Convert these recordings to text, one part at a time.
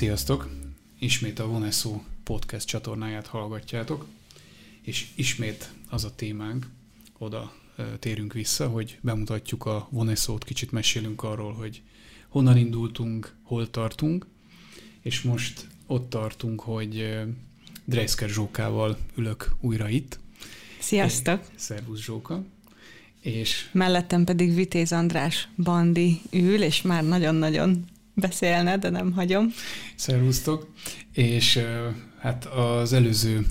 Sziasztok! Ismét a Voneszó podcast csatornáját hallgatjátok, és ismét az a témánk, oda térünk vissza, hogy bemutatjuk a Voneszót, kicsit mesélünk arról, hogy honnan indultunk, hol tartunk, és most ott tartunk, hogy Dreisker Zsókával ülök újra itt. Sziasztok! Szervusz Zsóka! És... Mellettem pedig Vitéz András Bandi ül, és már nagyon-nagyon beszélne, de nem hagyom. Szervusztok! És hát az előző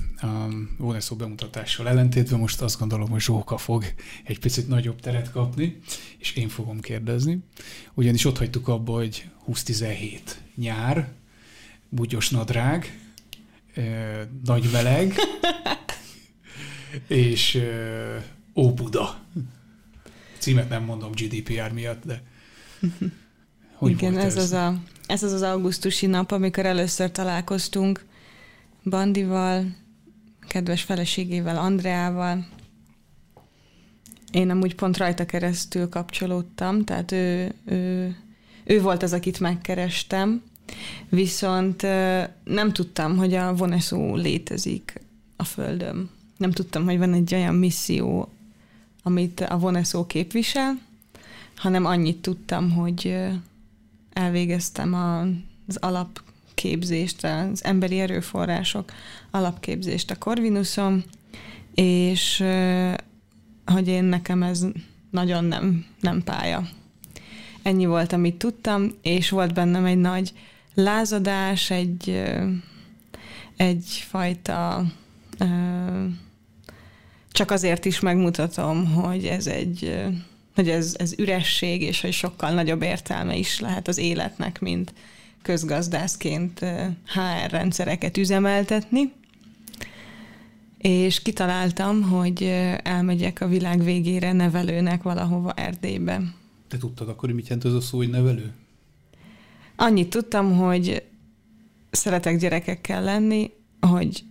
Voneszó bemutatással ellentétben most azt gondolom, hogy Zsóka fog egy picit nagyobb teret kapni, és én fogom kérdezni. Ugyanis ott hagytuk abba, hogy 2017 nyár, bugyos nadrág, nagy meleg, és Óbuda. Címet nem mondom GDPR miatt, de hogy Igen, ez, ez? Az a, ez az az augusztusi nap, amikor először találkoztunk Bandival, kedves feleségével, Andreával. Én amúgy pont rajta keresztül kapcsolódtam, tehát ő, ő, ő volt az, akit megkerestem, viszont nem tudtam, hogy a Voneszó létezik a Földön. Nem tudtam, hogy van egy olyan misszió, amit a Voneszó képvisel, hanem annyit tudtam, hogy elvégeztem az alapképzést, az emberi erőforrások alapképzést a Corvinuson, és hogy én nekem ez nagyon nem, nem pálya. Ennyi volt, amit tudtam, és volt bennem egy nagy lázadás, egy egyfajta csak azért is megmutatom, hogy ez egy hogy ez, ez üresség, és hogy sokkal nagyobb értelme is lehet az életnek, mint közgazdászként HR rendszereket üzemeltetni. És kitaláltam, hogy elmegyek a világ végére nevelőnek valahova Erdélybe. Te tudtad akkor, hogy mit jelent az a szó, hogy nevelő? Annyit tudtam, hogy szeretek gyerekekkel lenni, hogy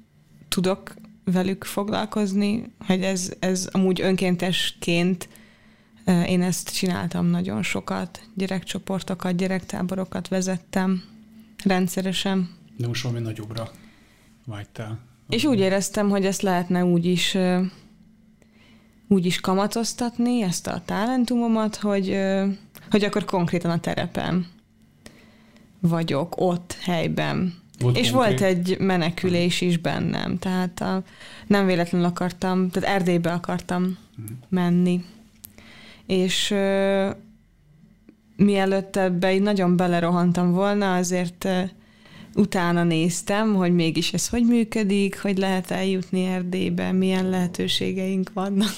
tudok velük foglalkozni, hogy ez, ez amúgy önkéntesként én ezt csináltam nagyon sokat, gyerekcsoportokat, gyerektáborokat vezettem rendszeresen. De most valami nagyobbra vágytál. És úgy éreztem, hogy ezt lehetne úgy is, úgy is kamatoztatni, ezt a talentumomat, hogy, hogy akkor konkrétan a terepen vagyok, ott, helyben. Volt és konkrét? volt egy menekülés is bennem, tehát a, nem véletlenül akartam, tehát Erdélybe akartam uh-huh. menni és uh, mielőtt ebbe így nagyon belerohantam volna, azért utána néztem, hogy mégis ez hogy működik, hogy lehet eljutni Erdélybe, milyen lehetőségeink vannak.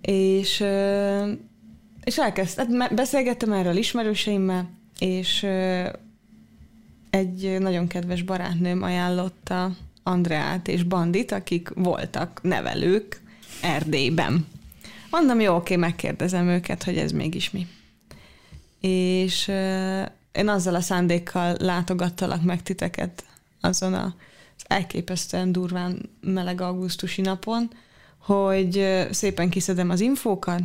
És, és elkezdtem, hát beszélgettem erről ismerőseimmel, és egy nagyon kedves barátnőm ajánlotta Andreát és Bandit, akik voltak nevelők Erdélyben. Mondom, jó, oké, megkérdezem őket, hogy ez mégis mi. És én azzal a szándékkal látogattalak meg titeket azon az elképesztően durván meleg augusztusi napon, hogy szépen kiszedem az infókat,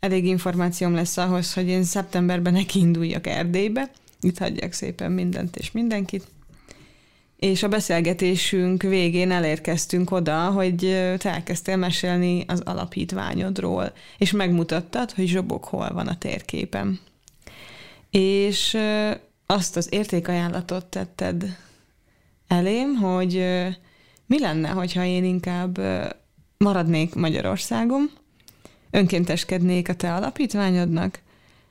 elég információm lesz ahhoz, hogy én szeptemberben neki induljak Erdélybe, itt hagyjak szépen mindent és mindenkit, és a beszélgetésünk végén elérkeztünk oda, hogy te elkezdtél mesélni az alapítványodról, és megmutattad, hogy zsobok hol van a térképen. És azt az értékajánlatot tetted elém, hogy mi lenne, hogyha én inkább maradnék Magyarországon, önkénteskednék a te alapítványodnak,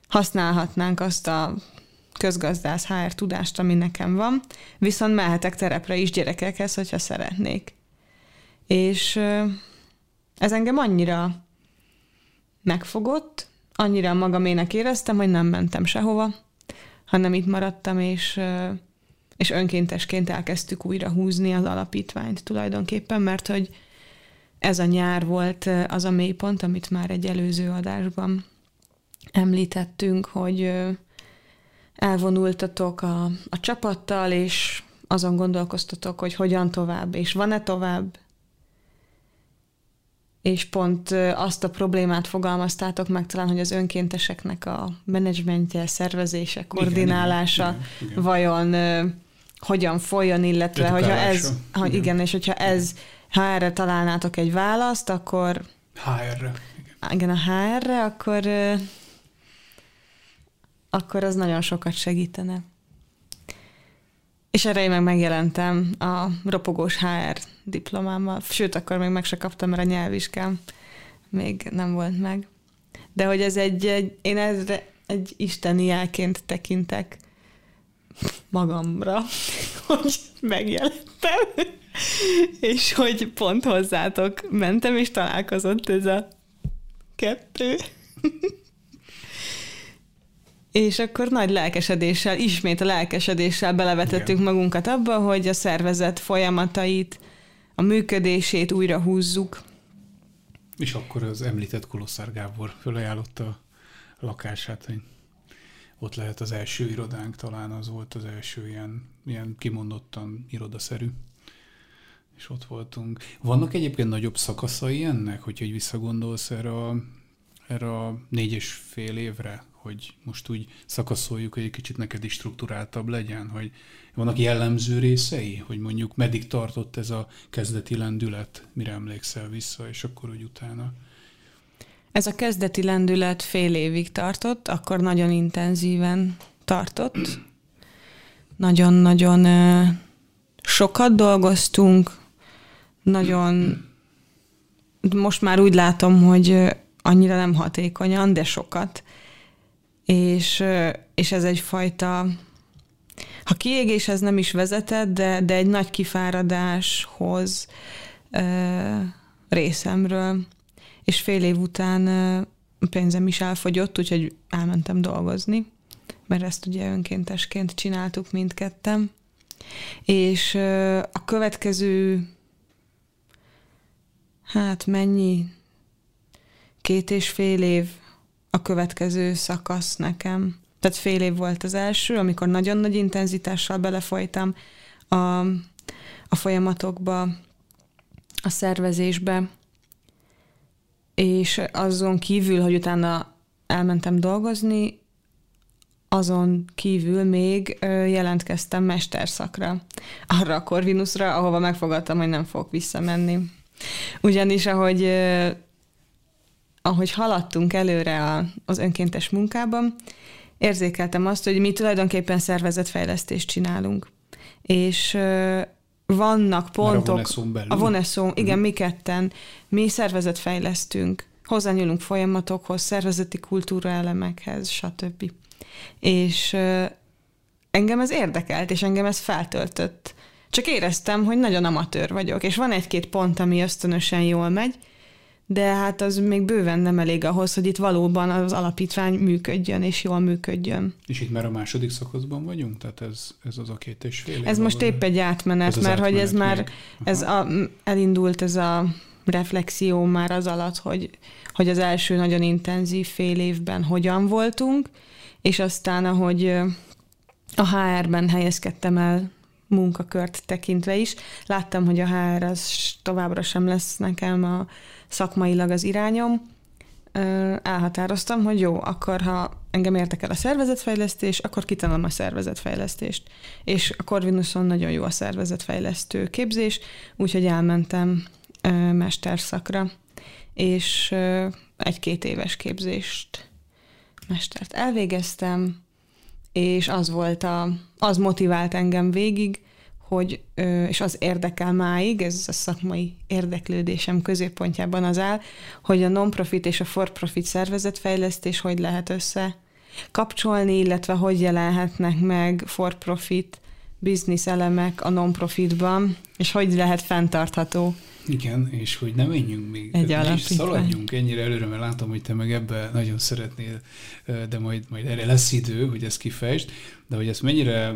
használhatnánk azt a közgazdász HR tudást, ami nekem van, viszont mehetek terepre is gyerekekhez, hogyha szeretnék. És ez engem annyira megfogott, annyira magamének éreztem, hogy nem mentem sehova, hanem itt maradtam, és, és önkéntesként elkezdtük újra húzni az alapítványt tulajdonképpen, mert hogy ez a nyár volt az a mélypont, amit már egy előző adásban említettünk, hogy elvonultatok a, a csapattal, és azon gondolkoztatok, hogy hogyan tovább, és van-e tovább. és pont azt a problémát fogalmaztátok meg talán, hogy az önkénteseknek a menedzsmentje, szervezése, koordinálása igen, igen, igen. vajon hogyan folyjon, illetve hogyha ez, ha, igen. igen, és hogyha ez, ha erre találnátok egy választ, akkor HR-re. Igen, igen a HR-re, akkor akkor az nagyon sokat segítene. És erre én meg megjelentem a ropogós HR diplomámmal. Sőt, akkor még meg se kaptam, mert a nyelvvizsgám még nem volt meg. De hogy ez egy, egy én ezre egy isteni jelként tekintek magamra, hogy megjelentem, és hogy pont hozzátok mentem, és találkozott ez a kettő. És akkor nagy lelkesedéssel, ismét a lelkesedéssel belevetettük Igen. magunkat abba, hogy a szervezet folyamatait, a működését újra húzzuk. És akkor az említett Kolosszár Gábor fölajánlotta a lakását, hogy ott lehet az első irodánk, talán az volt az első ilyen, ilyen kimondottan irodaszerű. És ott voltunk. Vannak egyébként nagyobb szakaszai ennek, hogy visszagondolsz erre a, erre a négy és fél évre, hogy most úgy szakaszoljuk, hogy egy kicsit neked is struktúráltabb legyen, hogy vannak jellemző részei, hogy mondjuk meddig tartott ez a kezdeti lendület, mire emlékszel vissza, és akkor úgy utána. Ez a kezdeti lendület fél évig tartott, akkor nagyon intenzíven tartott. Nagyon-nagyon sokat dolgoztunk, nagyon most már úgy látom, hogy annyira nem hatékonyan, de sokat és, és ez egyfajta, ha kiégéshez nem is vezetett, de, de egy nagy kifáradáshoz ö, részemről, és fél év után a pénzem is elfogyott, úgyhogy elmentem dolgozni, mert ezt ugye önkéntesként csináltuk mindkettem. És a következő, hát mennyi, két és fél év a következő szakasz nekem. Tehát fél év volt az első, amikor nagyon nagy intenzitással belefolytam a, a folyamatokba, a szervezésbe, és azon kívül, hogy utána elmentem dolgozni, azon kívül még jelentkeztem mesterszakra, arra a Corvinusra, ahova megfogadtam, hogy nem fogok visszamenni. Ugyanis, ahogy ahogy haladtunk előre a, az önkéntes munkában, érzékeltem azt, hogy mi tulajdonképpen szervezetfejlesztést csinálunk. És vannak pontok... Már a belül. A Voneszón, igen, mm. mi ketten, mi szervezetfejlesztünk, hozzányúlunk folyamatokhoz, szervezeti kultúra elemekhez, stb. És engem ez érdekelt, és engem ez feltöltött. Csak éreztem, hogy nagyon amatőr vagyok, és van egy-két pont, ami ösztönösen jól megy, de hát az még bőven nem elég ahhoz, hogy itt valóban az alapítvány működjön, és jól működjön. És itt már a második szakaszban vagyunk? Tehát ez, ez az a két és fél Ez most épp egy átmenet, mert átmenet hogy ez már, ez a, elindult ez a reflexió már az alatt, hogy, hogy az első nagyon intenzív fél évben hogyan voltunk, és aztán, ahogy a HR-ben helyezkedtem el munkakört tekintve is, láttam, hogy a HR az továbbra sem lesz nekem a szakmailag az irányom, elhatároztam, hogy jó, akkor ha engem érdekel a szervezetfejlesztés, akkor kitanulom a szervezetfejlesztést. És a Corvinuson nagyon jó a szervezetfejlesztő képzés, úgyhogy elmentem mesterszakra, és egy-két éves képzést mestert elvégeztem, és az volt a, az motivált engem végig, hogy, és az érdekel máig, ez a szakmai érdeklődésem középpontjában az áll, hogy a non-profit és a for-profit szervezetfejlesztés hogy lehet össze kapcsolni, illetve hogy jelenhetnek meg for-profit biznisz elemek a non-profitban, és hogy lehet fenntartható igen, és hogy nem menjünk még, Egy és szaladjunk ennyire előre, mert látom, hogy te meg ebbe nagyon szeretnél, de majd, majd erre lesz idő, hogy ezt kifejtsd, de hogy ezt mennyire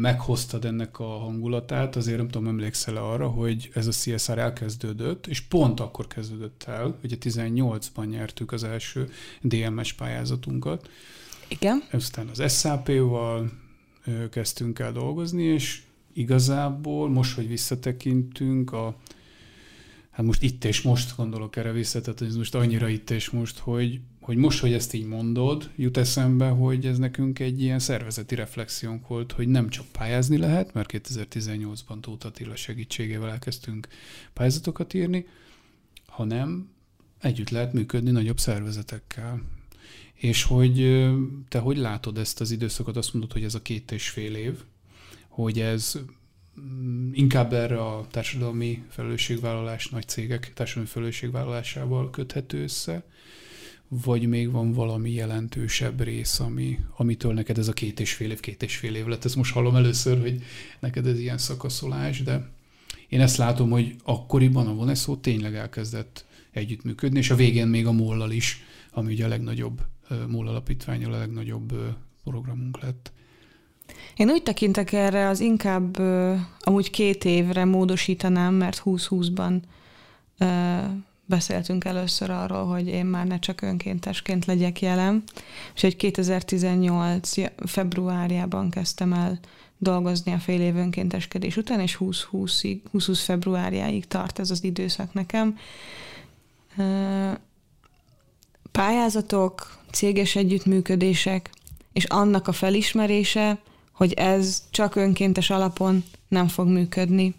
meghoztad ennek a hangulatát, azért nem tudom, emlékszel arra, hogy ez a CSR elkezdődött, és pont akkor kezdődött el, hogy a 18-ban nyertük az első DMS pályázatunkat. Igen. Aztán az SAP-val kezdtünk el dolgozni, és igazából most, hogy visszatekintünk, a hát most itt és most gondolok erre vissza, tehát ez most annyira itt és most, hogy, hogy most, hogy ezt így mondod, jut eszembe, hogy ez nekünk egy ilyen szervezeti reflexiónk volt, hogy nem csak pályázni lehet, mert 2018-ban Tóth Attila segítségével elkezdtünk pályázatokat írni, hanem együtt lehet működni nagyobb szervezetekkel. És hogy te hogy látod ezt az időszakot, azt mondod, hogy ez a két és fél év, hogy ez inkább erre a társadalmi felelősségvállalás, nagy cégek társadalmi felelősségvállalásával köthető össze, vagy még van valami jelentősebb rész, ami, amitől neked ez a két és fél év, két és fél év lett. Ezt most hallom először, hogy neked ez ilyen szakaszolás, de én ezt látom, hogy akkoriban a Voneszó tényleg elkezdett együttműködni, és a végén még a Mollal is, ami ugye a legnagyobb MOL alapítvány, a legnagyobb programunk lett. Én úgy tekintek erre, az inkább amúgy két évre módosítanám, mert 2020-ban beszéltünk először arról, hogy én már ne csak önkéntesként legyek jelen, és hogy 2018. februárjában kezdtem el dolgozni a fél év önkénteskedés után, és 2020 2020 februárjáig tart ez az időszak nekem. Pályázatok, céges együttműködések, és annak a felismerése, hogy ez csak önkéntes alapon nem fog működni.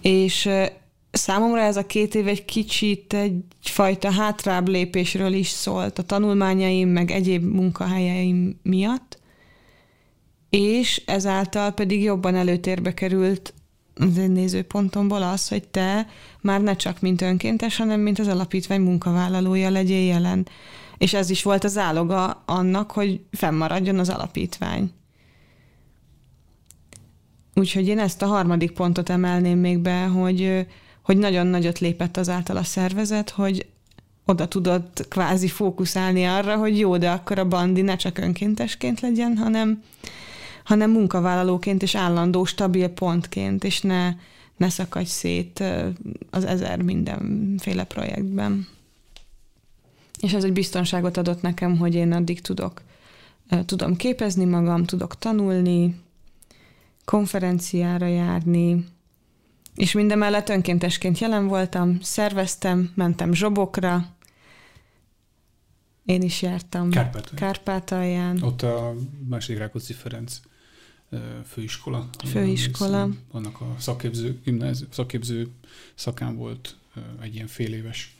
És számomra ez a két év egy kicsit egyfajta hátrább lépésről is szólt a tanulmányaim, meg egyéb munkahelyeim miatt, és ezáltal pedig jobban előtérbe került az én nézőpontomból az, hogy te már ne csak mint önkéntes, hanem mint az alapítvány munkavállalója legyél jelen. És ez is volt az áloga annak, hogy fennmaradjon az alapítvány. Úgyhogy én ezt a harmadik pontot emelném még be, hogy, hogy nagyon nagyot lépett azáltal a szervezet, hogy oda tudott kvázi fókuszálni arra, hogy jó, de akkor a bandi ne csak önkéntesként legyen, hanem, hanem munkavállalóként és állandó, stabil pontként, és ne, ne szakadj szét az ezer mindenféle projektben. És ez egy biztonságot adott nekem, hogy én addig tudok, tudom képezni magam, tudok tanulni, konferenciára járni, és mindemellett önkéntesként jelen voltam, szerveztem, mentem zsobokra, én is jártam Kárpátalján. Kárpátalján. Ott a második Rákóczi Ferenc főiskola. Főiskola. Annak a szakképző, gimnázium, szakképző szakán volt egy ilyen fél éves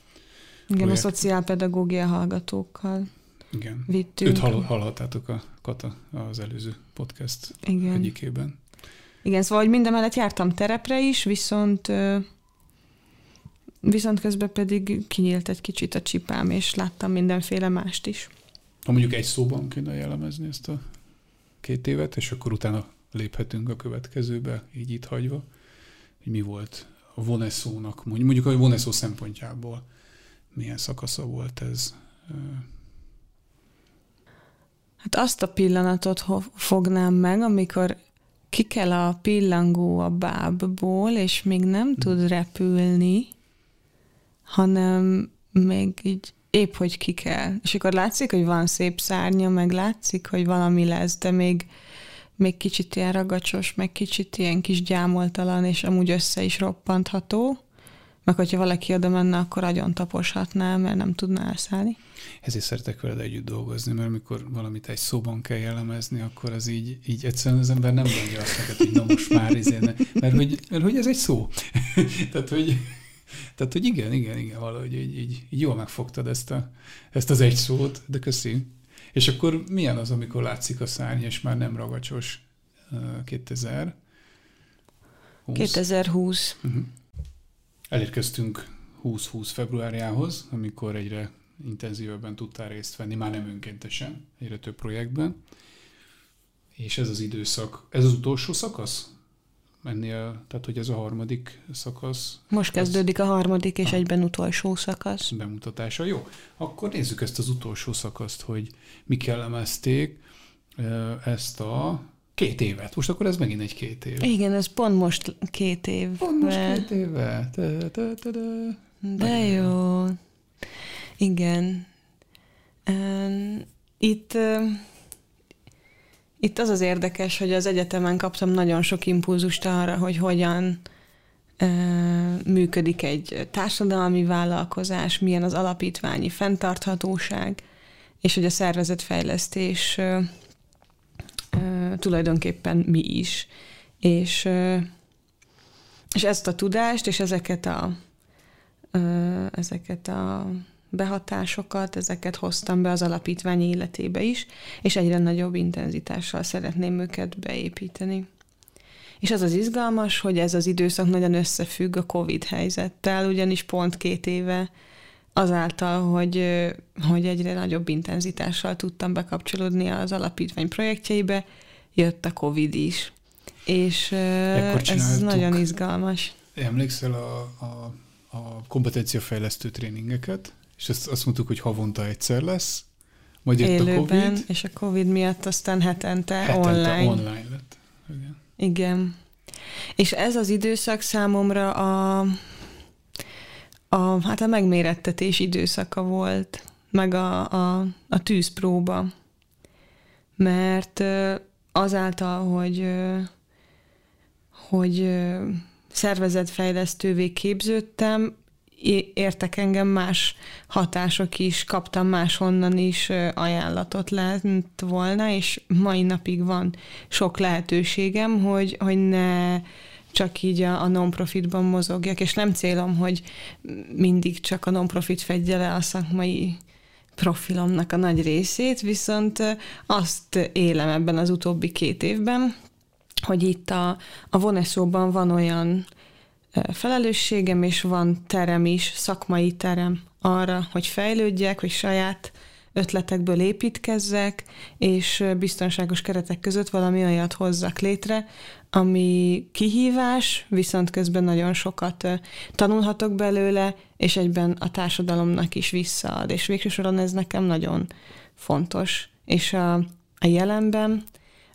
Igen, projekt. a szociálpedagógia hallgatókkal Igen. vittünk. Őt hall, hallhattátok a Kata az előző podcast Igen. egyikében. Igen, szóval hogy minden mellett jártam terepre is, viszont viszont közben pedig kinyílt egy kicsit a csipám, és láttam mindenféle mást is. Ha mondjuk egy szóban kéne jellemezni ezt a két évet, és akkor utána léphetünk a következőbe, így itt hagyva, hogy mi volt a voneszónak, mondjuk a voneszó szempontjából milyen szakasza volt ez? Hát azt a pillanatot fognám meg, amikor ki kell a pillangó a bábból, és még nem hmm. tud repülni, hanem még így épp, hogy ki kell. És akkor látszik, hogy van szép szárnya, meg látszik, hogy valami lesz, de még, még kicsit ilyen ragacsos, meg kicsit ilyen kis gyámoltalan, és amúgy össze is roppantható. Meg hogyha valaki oda menne, akkor agyon taposhatná, mert nem tudná elszállni. Ezért szeretek veled együtt dolgozni, mert amikor valamit egy szóban kell jellemezni, akkor az így, így egyszerűen az ember nem mondja azt neked, hogy na most már izé, mert, hogy, mert hogy ez egy szó. Tehát, hogy tehát, hogy igen, igen, igen, valahogy így, így, így jól megfogtad ezt, a, ezt az egy szót, de köszi. És akkor milyen az, amikor látszik a szárny, és már nem ragacsos 2000? 2020. Uh-huh. Elérkeztünk 2020 februárjához, amikor egyre intenzívebben tudtál részt venni, már nem önkéntesen, egyre több projektben. És ez az időszak, ez az utolsó szakasz? ennél, tehát hogy ez a harmadik szakasz. Most kezdődik a harmadik és a egyben utolsó szakasz. Bemutatása. Jó, akkor nézzük ezt az utolsó szakaszt, hogy mi kellemezték ezt a két évet. Most akkor ez megint egy két év. Igen, ez pont most két év. Pont most két éve. Te, te, te, te. De jó. Igen. Itt itt az az érdekes, hogy az egyetemen kaptam nagyon sok impulzust arra, hogy hogyan működik egy társadalmi vállalkozás, milyen az alapítványi fenntarthatóság, és hogy a szervezetfejlesztés tulajdonképpen mi is. És, és ezt a tudást, és ezeket a, ezeket a behatásokat, ezeket hoztam be az alapítvány életébe is, és egyre nagyobb intenzitással szeretném őket beépíteni. És az az izgalmas, hogy ez az időszak nagyon összefügg a COVID helyzettel, ugyanis pont két éve azáltal, hogy, hogy egyre nagyobb intenzitással tudtam bekapcsolódni az alapítvány projektjeibe, jött a COVID is. És ez nagyon izgalmas. Emlékszel a, a, a kompetenciafejlesztő tréningeket, és azt, azt mondtuk, hogy havonta egyszer lesz, majd jött Élőben, a COVID. és a COVID miatt aztán hetente, hetente online. online lett. Igen. Igen. És ez az időszak számomra a, a, hát a megmérettetés időszaka volt, meg a, a, a tűzpróba. Mert azáltal, hogy, hogy szervezetfejlesztővé képződtem, értek engem más hatások is, kaptam máshonnan is ajánlatot lent volna, és mai napig van sok lehetőségem, hogy, hogy ne csak így a, a non-profitban mozogjak, és nem célom, hogy mindig csak a non-profit fedje le a szakmai profilomnak a nagy részét, viszont azt élem ebben az utóbbi két évben, hogy itt a, a Voneszóban van olyan felelősségem, és van terem is, szakmai terem arra, hogy fejlődjek, hogy saját ötletekből építkezzek, és biztonságos keretek között valami olyat hozzak létre, ami kihívás, viszont közben nagyon sokat tanulhatok belőle, és egyben a társadalomnak is visszaad. És végső soron ez nekem nagyon fontos. És a, a jelenben,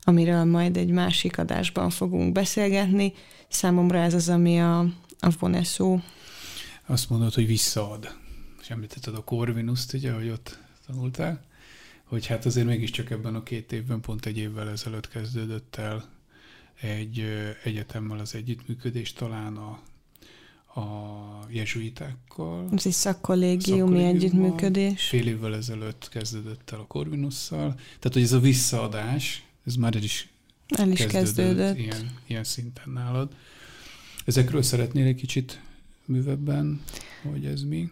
amiről majd egy másik adásban fogunk beszélgetni, Számomra ez az, ami a, a voneszó. Azt mondod, hogy visszaad. És említetted a Corvinuszt, ugye, hogy ott tanultál, hogy hát azért mégiscsak ebben a két évben, pont egy évvel ezelőtt kezdődött el egy egyetemmel az együttműködés, talán a, a jezsuitákkal. Ez egy szakkollégiumi együttműködés. Fél évvel ezelőtt kezdődött el a Corvinusszal. Tehát, hogy ez a visszaadás, ez már el is el is kezdődött. Ilyen, ilyen szinten nálad. Ezekről szeretnél egy kicsit művebben, hogy ez mi?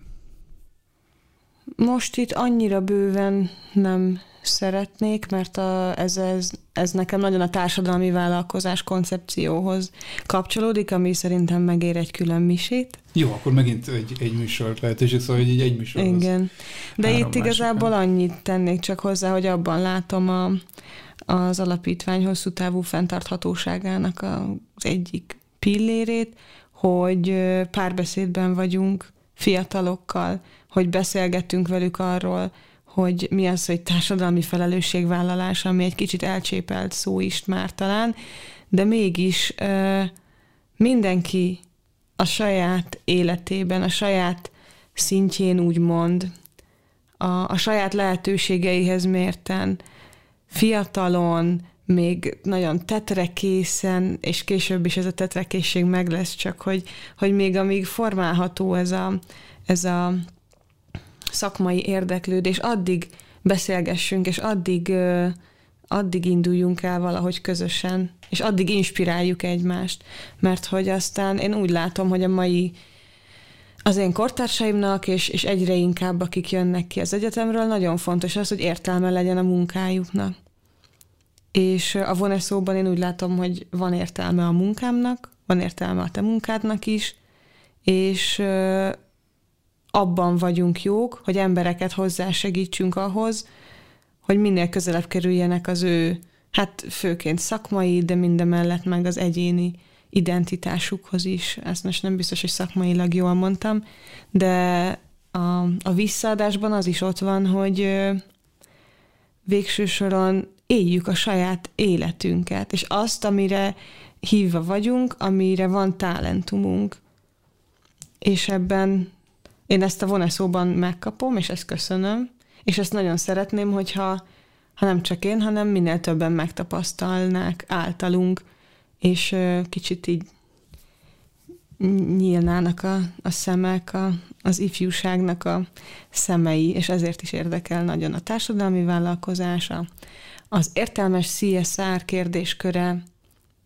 Most itt annyira bőven nem szeretnék, mert a, ez, ez, ez nekem nagyon a társadalmi vállalkozás koncepcióhoz kapcsolódik, ami szerintem megér egy külön misét. Jó, akkor megint egy, egy műsor lehetőség, szóval egy, egy műsor. Igen. De itt igazából annyit tennék csak hozzá, hogy abban látom a, az alapítvány hosszú távú fenntarthatóságának az egyik pillérét, hogy párbeszédben vagyunk fiatalokkal, hogy beszélgetünk velük arról, hogy mi az, hogy társadalmi felelősségvállalás, ami egy kicsit elcsépelt szó is már talán, de mégis mindenki a saját életében, a saját szintjén úgy mond, a, a saját lehetőségeihez mérten, fiatalon, még nagyon tetrekészen, és később is ez a tetrekészség meg lesz, csak hogy, hogy még amíg formálható ez a, ez a szakmai érdeklődés, addig beszélgessünk, és addig, addig induljunk el valahogy közösen, és addig inspiráljuk egymást, mert hogy aztán én úgy látom, hogy a mai az én kortársaimnak, és, és egyre inkább, akik jönnek ki az egyetemről, nagyon fontos az, hogy értelme legyen a munkájuknak. És a voneszóban én úgy látom, hogy van értelme a munkámnak, van értelme a te munkádnak is, és abban vagyunk jók, hogy embereket hozzásegítsünk ahhoz, hogy minél közelebb kerüljenek az ő, hát főként szakmai, de mindemellett meg az egyéni identitásukhoz is. Ezt most nem biztos, hogy szakmailag jól mondtam, de a, a visszaadásban az is ott van, hogy végső soron éljük a saját életünket, és azt, amire hívva vagyunk, amire van talentumunk. És ebben én ezt a voneszóban megkapom, és ezt köszönöm, és ezt nagyon szeretném, hogyha ha nem csak én, hanem minél többen megtapasztalnák általunk, és kicsit így nyílnának a, a szemek, a, az ifjúságnak a szemei, és ezért is érdekel nagyon a társadalmi vállalkozása. Az értelmes CSR kérdésköre,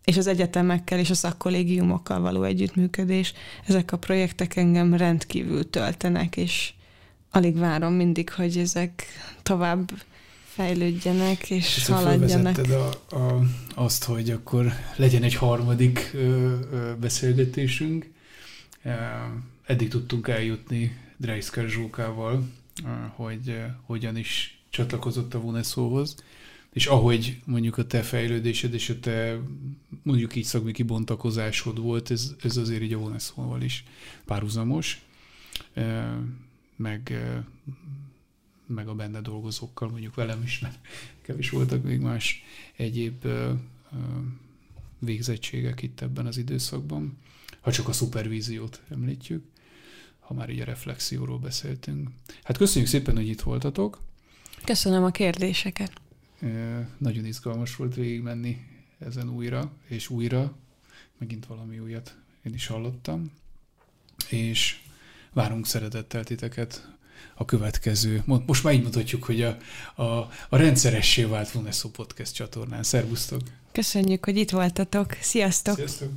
és az egyetemekkel és a szakkollégiumokkal való együttműködés, ezek a projektek engem rendkívül töltenek, és alig várom mindig, hogy ezek tovább fejlődjenek és és haladjanak. A, a, azt, hogy akkor legyen egy harmadik ö, ö, beszélgetésünk. Eddig tudtunk eljutni Dreisker Zsókával, hogy hogyan is csatlakozott a UNESCO-hoz, és ahogy mondjuk a te fejlődésed és a te mondjuk így szakmi kibontakozásod volt, ez, ez azért így a UNESCO-val is párhuzamos, meg meg a benne dolgozókkal, mondjuk velem is, mert kevés voltak még más egyéb végzettségek itt ebben az időszakban, ha csak a szupervíziót említjük, ha már így a reflexióról beszéltünk. Hát köszönjük szépen, hogy itt voltatok. Köszönöm a kérdéseket. Nagyon izgalmas volt végigmenni ezen újra, és újra, megint valami újat én is hallottam, és várunk szeretettel titeket a következő, most már így mutatjuk, hogy a, a, a rendszeressé vált Vunesso Podcast csatornán. Szervusztok! Köszönjük, hogy itt voltatok. Sziasztok! Sziasztok!